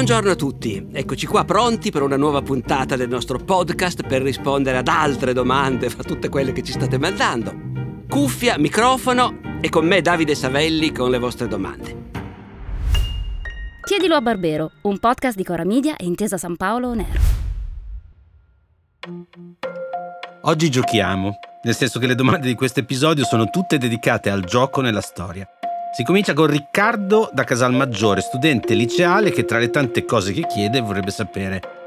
Buongiorno a tutti, eccoci qua pronti per una nuova puntata del nostro podcast per rispondere ad altre domande fra tutte quelle che ci state mandando. Cuffia, microfono e con me Davide Savelli con le vostre domande. Chiedilo a Barbero, un podcast di Cora Media e Intesa San Paolo On Air. Oggi giochiamo, nel senso che le domande di questo episodio sono tutte dedicate al gioco nella storia. Si comincia con Riccardo da Casalmaggiore, studente liceale che tra le tante cose che chiede vorrebbe sapere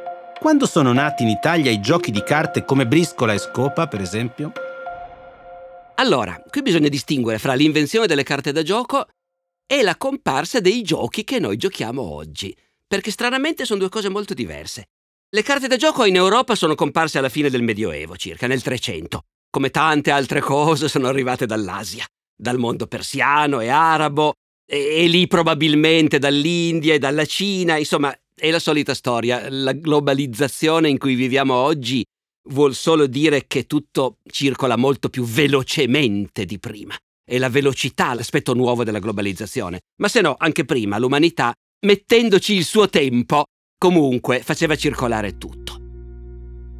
quando sono nati in Italia i giochi di carte come briscola e scopa, per esempio? Allora, qui bisogna distinguere fra l'invenzione delle carte da gioco e la comparsa dei giochi che noi giochiamo oggi, perché stranamente sono due cose molto diverse. Le carte da gioco in Europa sono comparse alla fine del Medioevo, circa nel 300. Come tante altre cose sono arrivate dall'Asia dal mondo persiano e arabo, e, e lì probabilmente dall'India e dalla Cina, insomma, è la solita storia. La globalizzazione in cui viviamo oggi vuol solo dire che tutto circola molto più velocemente di prima. È la velocità l'aspetto nuovo della globalizzazione. Ma se no, anche prima l'umanità, mettendoci il suo tempo, comunque faceva circolare tutto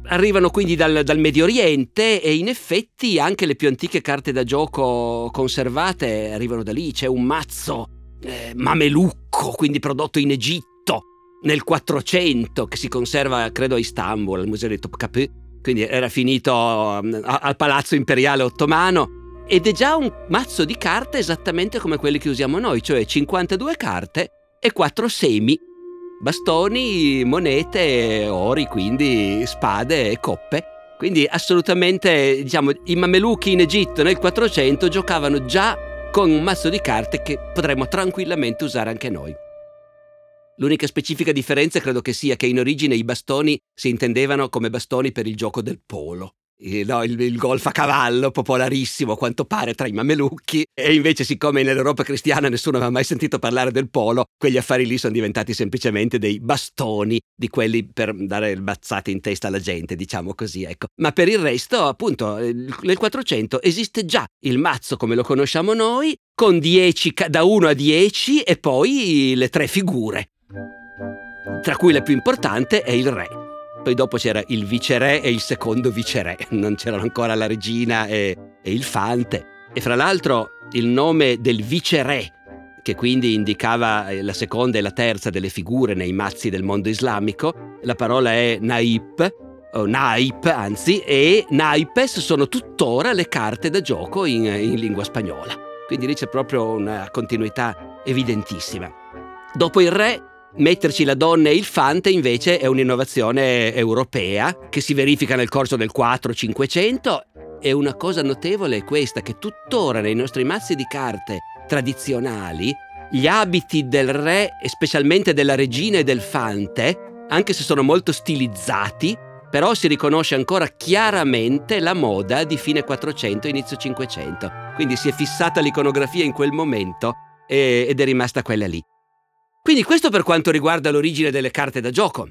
arrivano quindi dal, dal, Medio Oriente e in effetti anche le più antiche carte da gioco conservate arrivano da lì. C'è un mazzo eh, mamelucco, quindi prodotto in Egitto nel 400, che si conserva credo a Istanbul, al museo di Topkapi, quindi era finito um, al Palazzo Imperiale Ottomano. Ed è già un mazzo di carte esattamente come quelli che usiamo noi, cioè 52 carte e 4 semi bastoni, monete, ori, quindi spade e coppe. Quindi assolutamente, diciamo, i mameluchi in Egitto nel 400 giocavano già con un mazzo di carte che potremmo tranquillamente usare anche noi. L'unica specifica differenza credo che sia che in origine i bastoni si intendevano come bastoni per il gioco del polo. Eh, no, il, il, golf a cavallo, popolarissimo a quanto pare tra i mamelucchi, e invece siccome nell'Europa cristiana nessuno aveva mai sentito parlare del polo, quegli affari lì sono diventati semplicemente dei bastoni di quelli per dare bazzate in testa alla gente, diciamo così, ecco. Ma per il resto, appunto, nel 400 esiste già il mazzo come lo conosciamo noi, con 10, da 1 a 10 e poi le tre figure, tra cui la più importante è il re. Poi dopo c'era il viceré e il secondo viceré, non c'erano ancora la regina e, e il fante. E fra l'altro il nome del viceré, che quindi indicava eh, la seconda e la terza delle figure nei mazzi del mondo islamico, la parola è naip, o naip anzi, e naipes sono tuttora le carte da gioco in, in lingua spagnola. Quindi lì c'è proprio una continuità evidentissima. Dopo il re Metterci la donna e il fante invece è un'innovazione europea che si verifica nel corso del 4-500 e una cosa notevole è questa che tuttora nei nostri mazzi di carte tradizionali gli abiti del re e specialmente della regina e del fante, anche se sono molto stilizzati, però si riconosce ancora chiaramente la moda di fine 400 inizio 500. Quindi si è fissata l'iconografia in quel momento ed è rimasta quella lì. Quindi questo per quanto riguarda l'origine delle carte da gioco.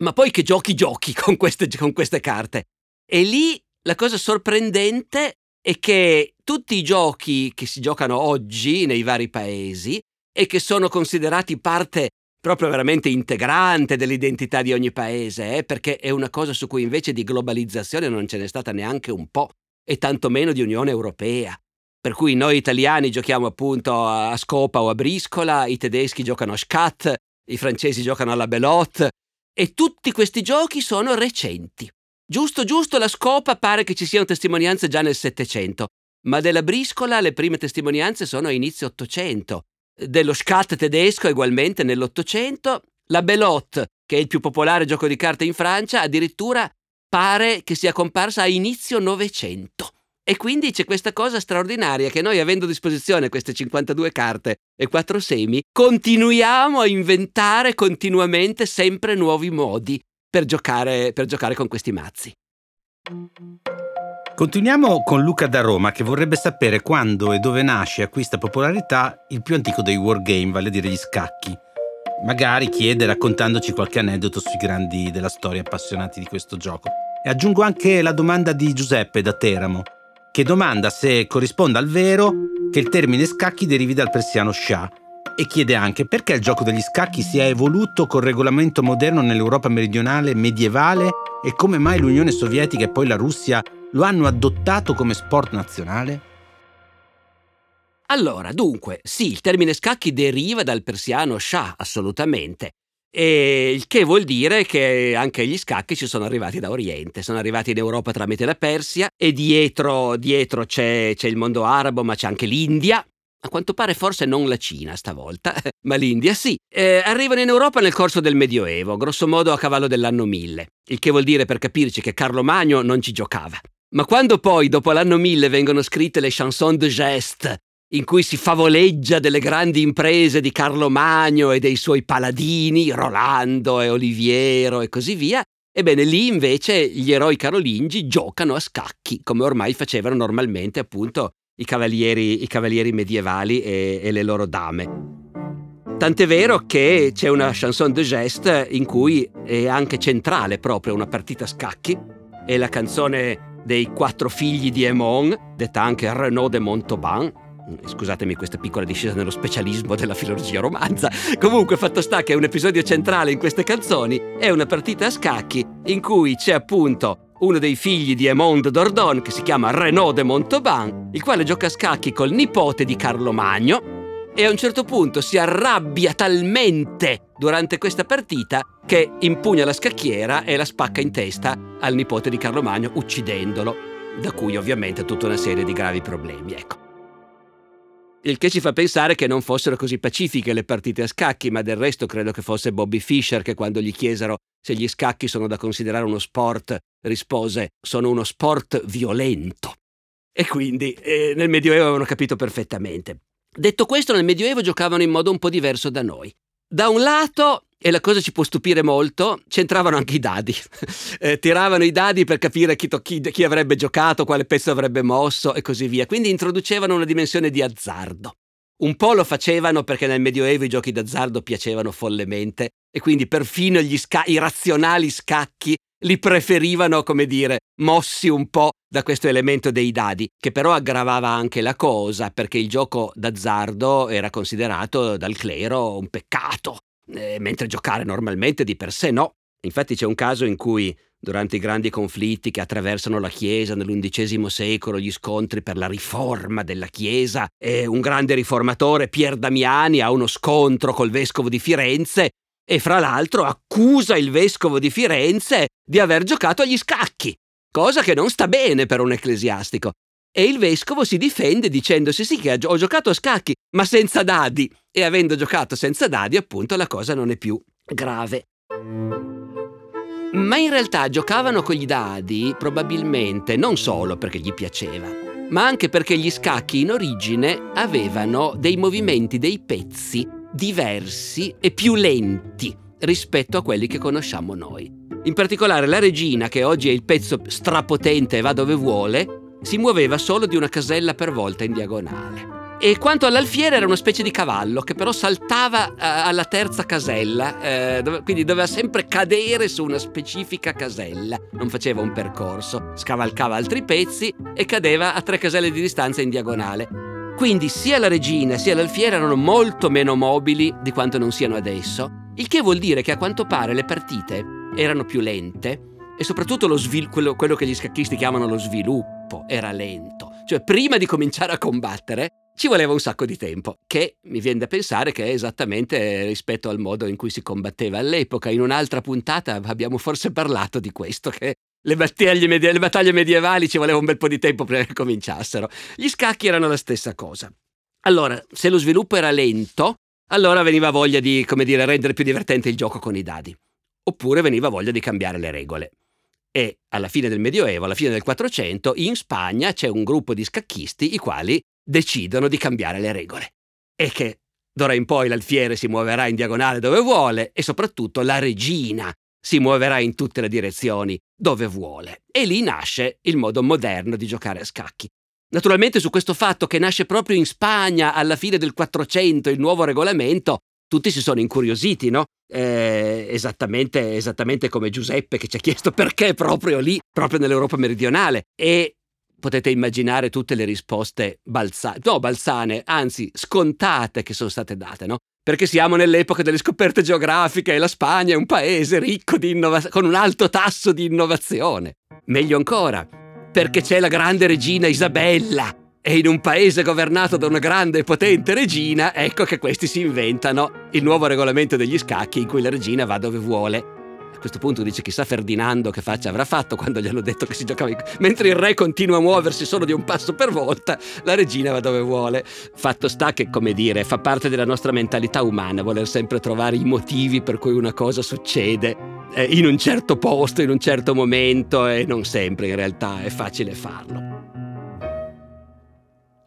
Ma poi che giochi giochi con queste, con queste carte? E lì la cosa sorprendente è che tutti i giochi che si giocano oggi nei vari paesi e che sono considerati parte proprio veramente integrante dell'identità di ogni paese, eh, perché è una cosa su cui invece di globalizzazione non ce n'è stata neanche un po', e tantomeno di Unione Europea. Per cui noi italiani giochiamo appunto a scopa o a briscola, i tedeschi giocano a scat, i francesi giocano alla belote e tutti questi giochi sono recenti. Giusto giusto la scopa pare che ci siano testimonianze già nel Settecento, ma della briscola le prime testimonianze sono a inizio Ottocento. Dello scat tedesco ugualmente nell'Ottocento, la belote, che è il più popolare gioco di carte in Francia, addirittura pare che sia comparsa a inizio Novecento. E quindi c'è questa cosa straordinaria che noi avendo a disposizione queste 52 carte e 4 semi, continuiamo a inventare continuamente sempre nuovi modi per giocare, per giocare con questi mazzi. Continuiamo con Luca da Roma che vorrebbe sapere quando e dove nasce e acquista popolarità il più antico dei wargame, vale a dire gli scacchi. Magari chiede raccontandoci qualche aneddoto sui grandi della storia appassionati di questo gioco. E aggiungo anche la domanda di Giuseppe da Teramo che domanda se corrisponda al vero che il termine scacchi derivi dal persiano Shah, E chiede anche perché il gioco degli scacchi si è evoluto col regolamento moderno nell'Europa meridionale medievale e come mai l'Unione Sovietica e poi la Russia lo hanno adottato come sport nazionale? Allora, dunque, sì, il termine scacchi deriva dal persiano shah, assolutamente. E il che vuol dire che anche gli scacchi ci sono arrivati da Oriente, sono arrivati in Europa tramite la Persia e dietro, dietro c'è, c'è il mondo arabo, ma c'è anche l'India. A quanto pare forse non la Cina stavolta, ma l'India sì. Eh, arrivano in Europa nel corso del Medioevo, grosso modo a cavallo dell'anno 1000, il che vuol dire per capirci che Carlo Magno non ci giocava. Ma quando poi, dopo l'anno 1000, vengono scritte le chanson de geste, in cui si favoleggia delle grandi imprese di Carlo Magno e dei suoi paladini, Rolando e Oliviero e così via, ebbene lì invece gli eroi carolingi giocano a scacchi, come ormai facevano normalmente appunto i cavalieri, i cavalieri medievali e, e le loro dame. Tant'è vero che c'è una chanson de geste in cui è anche centrale proprio una partita a scacchi, è la canzone dei quattro figli di Aimon, detta anche Renaud de Montauban, Scusatemi questa piccola discesa nello specialismo della filologia romanza. Comunque, fatto sta che un episodio centrale in queste canzoni è una partita a scacchi in cui c'è appunto uno dei figli di Aimond d'Ordon che si chiama Renaud de Montauban, il quale gioca a scacchi col nipote di Carlo Magno e a un certo punto si arrabbia talmente durante questa partita che impugna la scacchiera e la spacca in testa al nipote di Carlo Magno uccidendolo, da cui ovviamente tutta una serie di gravi problemi, ecco. Il che ci fa pensare che non fossero così pacifiche le partite a scacchi, ma del resto credo che fosse Bobby Fischer che quando gli chiesero se gli scacchi sono da considerare uno sport, rispose sono uno sport violento. E quindi eh, nel Medioevo avevano capito perfettamente. Detto questo, nel Medioevo giocavano in modo un po' diverso da noi. Da un lato e la cosa ci può stupire molto, c'entravano anche i dadi. eh, tiravano i dadi per capire chi, chi, chi avrebbe giocato, quale pezzo avrebbe mosso e così via. Quindi introducevano una dimensione di azzardo. Un po' lo facevano perché nel Medioevo i giochi d'azzardo piacevano follemente e quindi perfino sca- i razionali scacchi li preferivano, come dire, mossi un po' da questo elemento dei dadi, che però aggravava anche la cosa perché il gioco d'azzardo era considerato dal clero un peccato eh, mentre giocare normalmente di per sé no. Infatti c'è un caso in cui, durante i grandi conflitti che attraversano la Chiesa nell'undicesimo secolo, gli scontri per la riforma della Chiesa, e un grande riformatore, Pier Damiani, ha uno scontro col vescovo di Firenze e fra l'altro accusa il vescovo di Firenze di aver giocato agli scacchi, cosa che non sta bene per un ecclesiastico. E il vescovo si difende dicendo sì sì che ho giocato a scacchi, ma senza dadi. E avendo giocato senza dadi, appunto, la cosa non è più grave. Ma in realtà giocavano con gli dadi probabilmente non solo perché gli piaceva, ma anche perché gli scacchi in origine avevano dei movimenti dei pezzi diversi e più lenti rispetto a quelli che conosciamo noi. In particolare la regina, che oggi è il pezzo strapotente e va dove vuole, si muoveva solo di una casella per volta in diagonale. E quanto all'alfiere era una specie di cavallo che però saltava uh, alla terza casella, uh, dove, quindi doveva sempre cadere su una specifica casella, non faceva un percorso, scavalcava altri pezzi e cadeva a tre caselle di distanza in diagonale. Quindi sia la regina sia l'alfiere erano molto meno mobili di quanto non siano adesso, il che vuol dire che a quanto pare le partite erano più lente e soprattutto svil- quello, quello che gli scacchisti chiamano lo sviluppo era lento. Cioè, prima di cominciare a combattere, ci voleva un sacco di tempo, che mi viene da pensare che è esattamente rispetto al modo in cui si combatteva all'epoca. In un'altra puntata abbiamo forse parlato di questo, che le battaglie, medie- le battaglie medievali ci voleva un bel po' di tempo prima che cominciassero. Gli scacchi erano la stessa cosa. Allora, se lo sviluppo era lento, allora veniva voglia di, come dire, rendere più divertente il gioco con i dadi. Oppure veniva voglia di cambiare le regole. E alla fine del Medioevo, alla fine del 400, in Spagna c'è un gruppo di scacchisti i quali decidono di cambiare le regole. E che d'ora in poi l'alfiere si muoverà in diagonale dove vuole e soprattutto la regina si muoverà in tutte le direzioni dove vuole. E lì nasce il modo moderno di giocare a scacchi. Naturalmente su questo fatto che nasce proprio in Spagna alla fine del 400 il nuovo regolamento, tutti si sono incuriositi, no? Eh, esattamente, esattamente come Giuseppe che ci ha chiesto perché proprio lì, proprio nell'Europa meridionale. E potete immaginare tutte le risposte balzane, no balzane, anzi scontate che sono state date, no? Perché siamo nell'epoca delle scoperte geografiche e la Spagna è un paese ricco di innova- con un alto tasso di innovazione. Meglio ancora, perché c'è la grande regina Isabella e in un paese governato da una grande e potente regina, ecco che questi si inventano il nuovo regolamento degli scacchi in cui la regina va dove vuole questo punto dice chissà Ferdinando che faccia avrà fatto quando gli hanno detto che si giocava in... mentre il re continua a muoversi solo di un passo per volta la regina va dove vuole. Fatto sta che come dire fa parte della nostra mentalità umana voler sempre trovare i motivi per cui una cosa succede eh, in un certo posto in un certo momento e non sempre in realtà è facile farlo.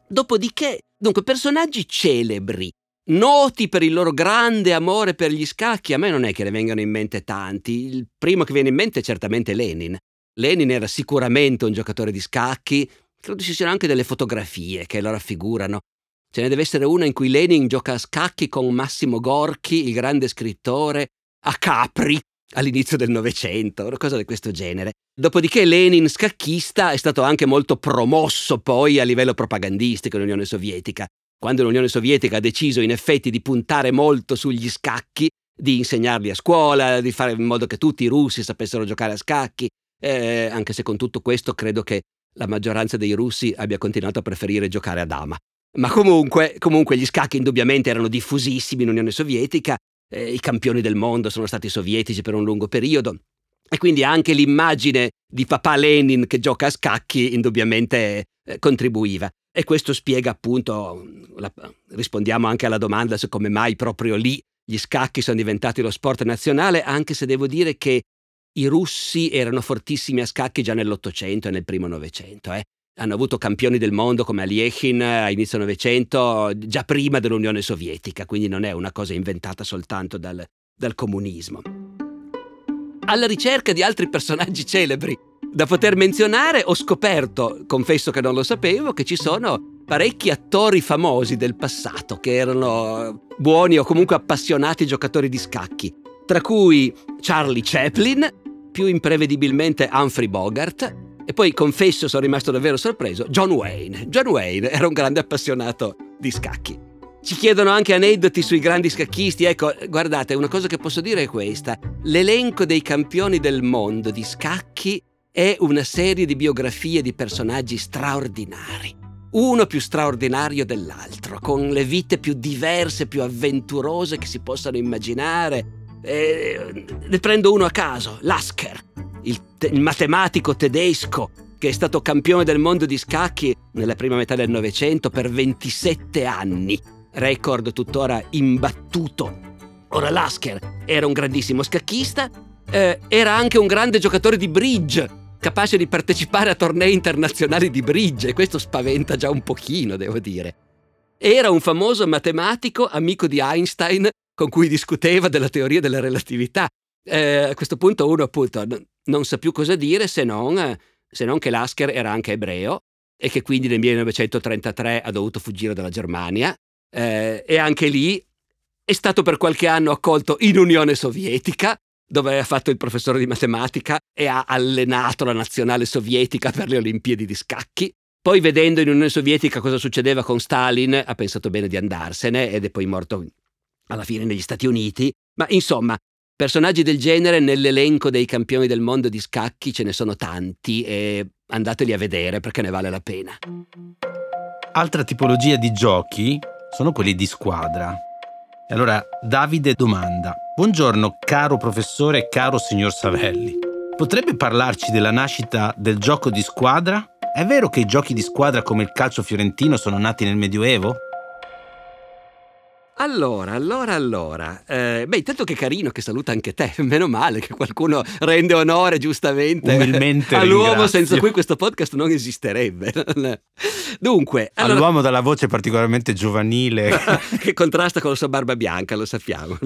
Dopodiché dunque personaggi celebri noti per il loro grande amore per gli scacchi, a me non è che ne vengano in mente tanti. Il primo che viene in mente è certamente Lenin. Lenin era sicuramente un giocatore di scacchi, credo ci siano anche delle fotografie che lo raffigurano. Ce ne deve essere una in cui Lenin gioca a scacchi con Massimo Gorchi, il grande scrittore, a Capri all'inizio del Novecento, una cosa di questo genere. Dopodiché Lenin, scacchista, è stato anche molto promosso poi a livello propagandistico nell'Unione Sovietica quando l'Unione Sovietica ha deciso in effetti di puntare molto sugli scacchi, di insegnarli a scuola, di fare in modo che tutti i russi sapessero giocare a scacchi, eh, anche se con tutto questo credo che la maggioranza dei russi abbia continuato a preferire giocare a dama. Ma comunque, comunque gli scacchi indubbiamente erano diffusissimi in Unione Sovietica, eh, i campioni del mondo sono stati sovietici per un lungo periodo, e quindi anche l'immagine di papà Lenin che gioca a scacchi indubbiamente eh, contribuiva. E questo spiega appunto, la, rispondiamo anche alla domanda su come mai proprio lì gli scacchi sono diventati lo sport nazionale, anche se devo dire che i russi erano fortissimi a scacchi già nell'Ottocento e nel primo Novecento. Eh. Hanno avuto campioni del mondo come Aliechin a inizio Novecento, già prima dell'Unione Sovietica, quindi non è una cosa inventata soltanto dal, dal comunismo. Alla ricerca di altri personaggi celebri da poter menzionare ho scoperto, confesso che non lo sapevo, che ci sono parecchi attori famosi del passato che erano buoni o comunque appassionati giocatori di scacchi, tra cui Charlie Chaplin, più imprevedibilmente Humphrey Bogart e poi confesso sono rimasto davvero sorpreso, John Wayne. John Wayne era un grande appassionato di scacchi. Ci chiedono anche aneddoti sui grandi scacchisti. Ecco, guardate, una cosa che posso dire è questa. L'elenco dei campioni del mondo di scacchi è una serie di biografie di personaggi straordinari, uno più straordinario dell'altro, con le vite più diverse, più avventurose che si possano immaginare. E ne prendo uno a caso, Lasker, il, te- il matematico tedesco che è stato campione del mondo di scacchi nella prima metà del Novecento per 27 anni, record tuttora imbattuto. Ora Lasker era un grandissimo scacchista, eh, era anche un grande giocatore di bridge, capace di partecipare a tornei internazionali di bridge e questo spaventa già un pochino, devo dire. Era un famoso matematico amico di Einstein con cui discuteva della teoria della relatività. Eh, a questo punto uno appunto non sa più cosa dire se non, se non che Lasker era anche ebreo e che quindi nel 1933 ha dovuto fuggire dalla Germania eh, e anche lì è stato per qualche anno accolto in Unione Sovietica dove aveva fatto il professore di matematica e ha allenato la nazionale sovietica per le Olimpiadi di scacchi. Poi, vedendo in Unione Sovietica cosa succedeva con Stalin, ha pensato bene di andarsene ed è poi morto alla fine negli Stati Uniti. Ma insomma, personaggi del genere nell'elenco dei campioni del mondo di scacchi ce ne sono tanti e andateli a vedere perché ne vale la pena. Altra tipologia di giochi sono quelli di squadra. E allora Davide domanda: Buongiorno caro professore caro signor Savelli. Potrebbe parlarci della nascita del gioco di squadra? È vero che i giochi di squadra come il calcio fiorentino sono nati nel Medioevo? Allora, allora, allora. Eh, beh, intanto che carino che saluta anche te. Meno male che qualcuno rende onore giustamente Umilmente all'uomo ringrazio. senza cui questo podcast non esisterebbe. Dunque, allora, All'uomo dalla voce particolarmente giovanile. che contrasta con la sua barba bianca, lo sappiamo.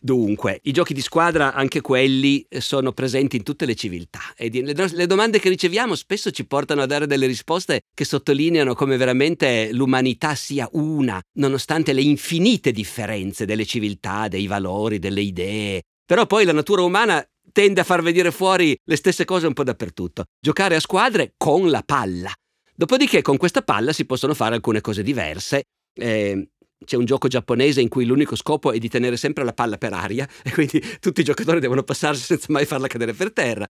Dunque, i giochi di squadra, anche quelli, sono presenti in tutte le civiltà. E le, domande che riceviamo spesso ci portano a dare delle risposte che sottolineano come veramente l'umanità sia una, nonostante le infinite differenze delle civiltà, dei valori, delle idee. Però poi la natura umana tende a far vedere fuori le stesse cose un po' dappertutto. Giocare a squadre con la palla. Dopodiché con questa palla si possono fare alcune cose diverse. Eh, c'è un gioco giapponese in cui l'unico scopo è di tenere sempre la palla per aria e quindi tutti i giocatori devono passarsi senza mai farla cadere per terra.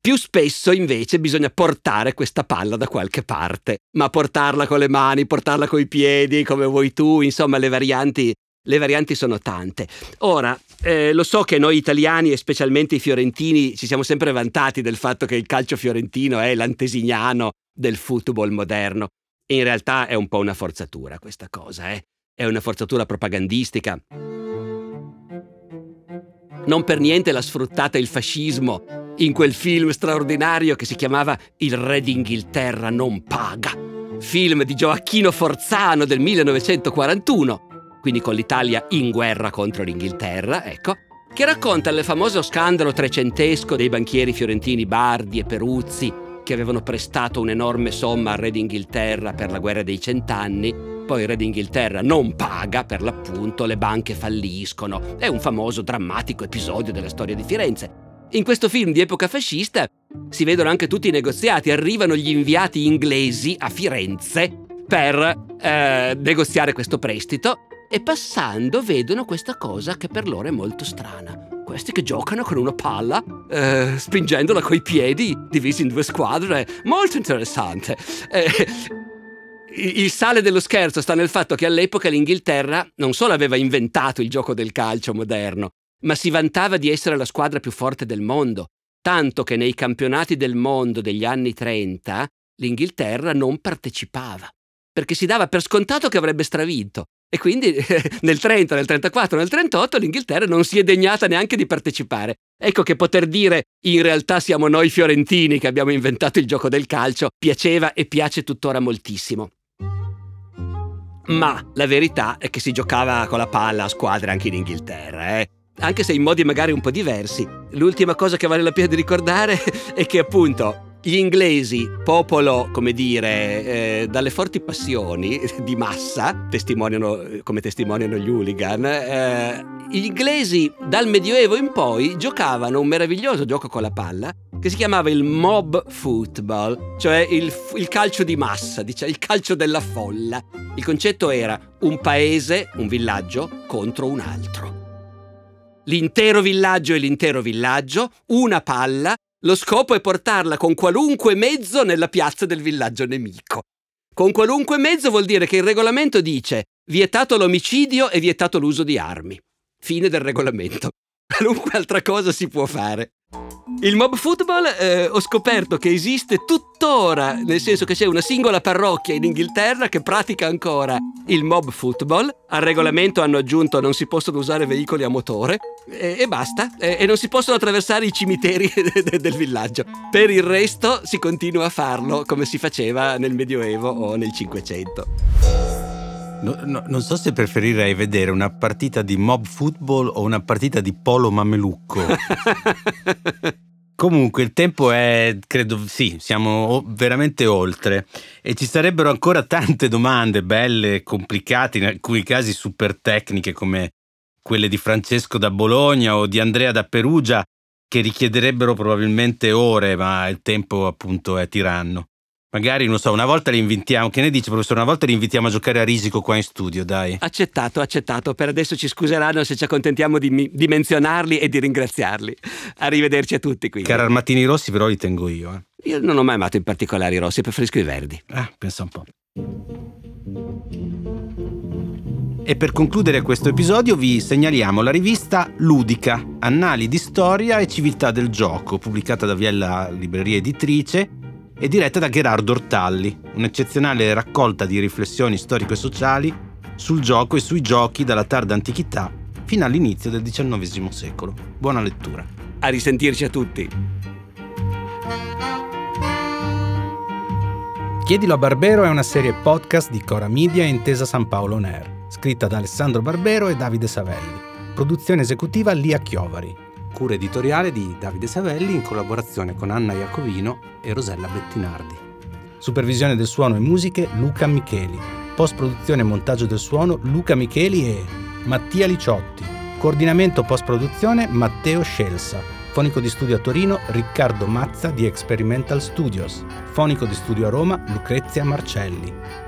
Più spesso invece bisogna portare questa palla da qualche parte, ma portarla con le mani, portarla coi piedi, come vuoi tu, insomma le varianti, le varianti sono tante. Ora, eh, lo so che noi italiani e specialmente i fiorentini ci siamo sempre vantati del fatto che il calcio fiorentino è l'antesignano del football moderno. In realtà è un po' una forzatura questa cosa, eh? È una forzatura propagandistica. Non per niente l'ha sfruttata il fascismo in quel film straordinario che si chiamava Il Re d'Inghilterra non paga. Film di Gioacchino Forzano del 1941 quindi con l'Italia in guerra contro l'Inghilterra, ecco, che racconta il famoso scandalo trecentesco dei banchieri fiorentini Bardi e Peruzzi che avevano prestato un'enorme somma al re d'Inghilterra per la guerra dei cent'anni, poi il re d'Inghilterra non paga, per l'appunto, le banche falliscono. È un famoso drammatico episodio della storia di Firenze. In questo film di epoca fascista si vedono anche tutti i negoziati, arrivano gli inviati inglesi a Firenze per eh, negoziare questo prestito e passando vedono questa cosa che per loro è molto strana. Questi che giocano con una palla, eh, spingendola coi piedi, divisi in due squadre, molto interessante. Eh, il sale dello scherzo sta nel fatto che all'epoca l'Inghilterra non solo aveva inventato il gioco del calcio moderno, ma si vantava di essere la squadra più forte del mondo, tanto che nei campionati del mondo degli anni 30 l'Inghilterra non partecipava, perché si dava per scontato che avrebbe stravinto. E quindi nel 30, nel 34, nel 38 l'Inghilterra non si è degnata neanche di partecipare. Ecco che poter dire in realtà siamo noi fiorentini che abbiamo inventato il gioco del calcio piaceva e piace tuttora moltissimo. Ma la verità è che si giocava con la palla a squadre anche in Inghilterra, eh? Anche se in modi magari un po' diversi. L'ultima cosa che vale la pena di ricordare è che appunto gli inglesi, popolo, come dire, eh, dalle forti passioni di massa, testimoniano, come testimoniano gli hooligan, eh, gli inglesi dal Medioevo in poi giocavano un meraviglioso gioco con la palla che si chiamava il mob football, cioè il, il calcio di massa, diciamo, il calcio della folla. Il concetto era un paese, un villaggio, contro un altro. L'intero villaggio e l'intero villaggio, una palla lo scopo è portarla con qualunque mezzo nella piazza del villaggio nemico. Con qualunque mezzo vuol dire che il regolamento dice vietato l'omicidio e vietato l'uso di armi. Fine del regolamento. Qualunque altra cosa si può fare. Il mob football eh, ho scoperto che esiste tuttora, nel senso che c'è una singola parrocchia in Inghilterra che pratica ancora il mob football. Al regolamento hanno aggiunto non si possono usare veicoli a motore e, e basta. E, e, non si possono attraversare i cimiteri del villaggio. Per il resto si continua a farlo come si faceva nel Medioevo o nel Cinquecento. No, no, non so se preferirei vedere una partita di mob football o una partita di polo mamelucco. Comunque il tempo è, credo, sì, siamo veramente oltre e ci sarebbero ancora tante domande belle, complicate, in alcuni casi super tecniche come quelle di Francesco da Bologna o di Andrea da Perugia, che richiederebbero probabilmente ore, ma il tempo appunto è tiranno. Magari, non so, una volta li invitiamo, che ne dici professore, una volta li invitiamo a giocare a risico qua in studio, dai. Accettato, accettato. Per adesso ci scuseranno se ci accontentiamo di, di menzionarli e di ringraziarli. Arrivederci a tutti qui. Cari armatini rossi però li tengo io. Eh. Io non ho mai amato in particolare i rossi, preferisco i verdi. Ah, pensa un po'. E per concludere questo episodio vi segnaliamo la rivista Ludica, Annali di storia e civiltà del gioco, pubblicata da Viella Libreria Editrice è diretta da Gerardo Ortalli, un'eccezionale raccolta di riflessioni storico-sociali sul gioco e sui giochi dalla tarda antichità fino all'inizio del XIX secolo. Buona lettura. A risentirci a tutti. Chiedilo a Barbero è una serie podcast di Cora Media e Intesa San Paolo On Air, scritta da Alessandro Barbero e Davide Savelli. Produzione esecutiva Lia Chiovari cura editoriale di Davide Savelli in collaborazione con Anna Iacovino e Rosella Bettinardi. Supervisione del suono e musiche Luca Micheli. Post produzione e montaggio del suono Luca Micheli e Mattia Liciotti. Coordinamento post produzione Matteo Scelsa. Fonico di studio a Torino Riccardo Mazza di Experimental Studios. Fonico di studio a Roma Lucrezia Marcelli.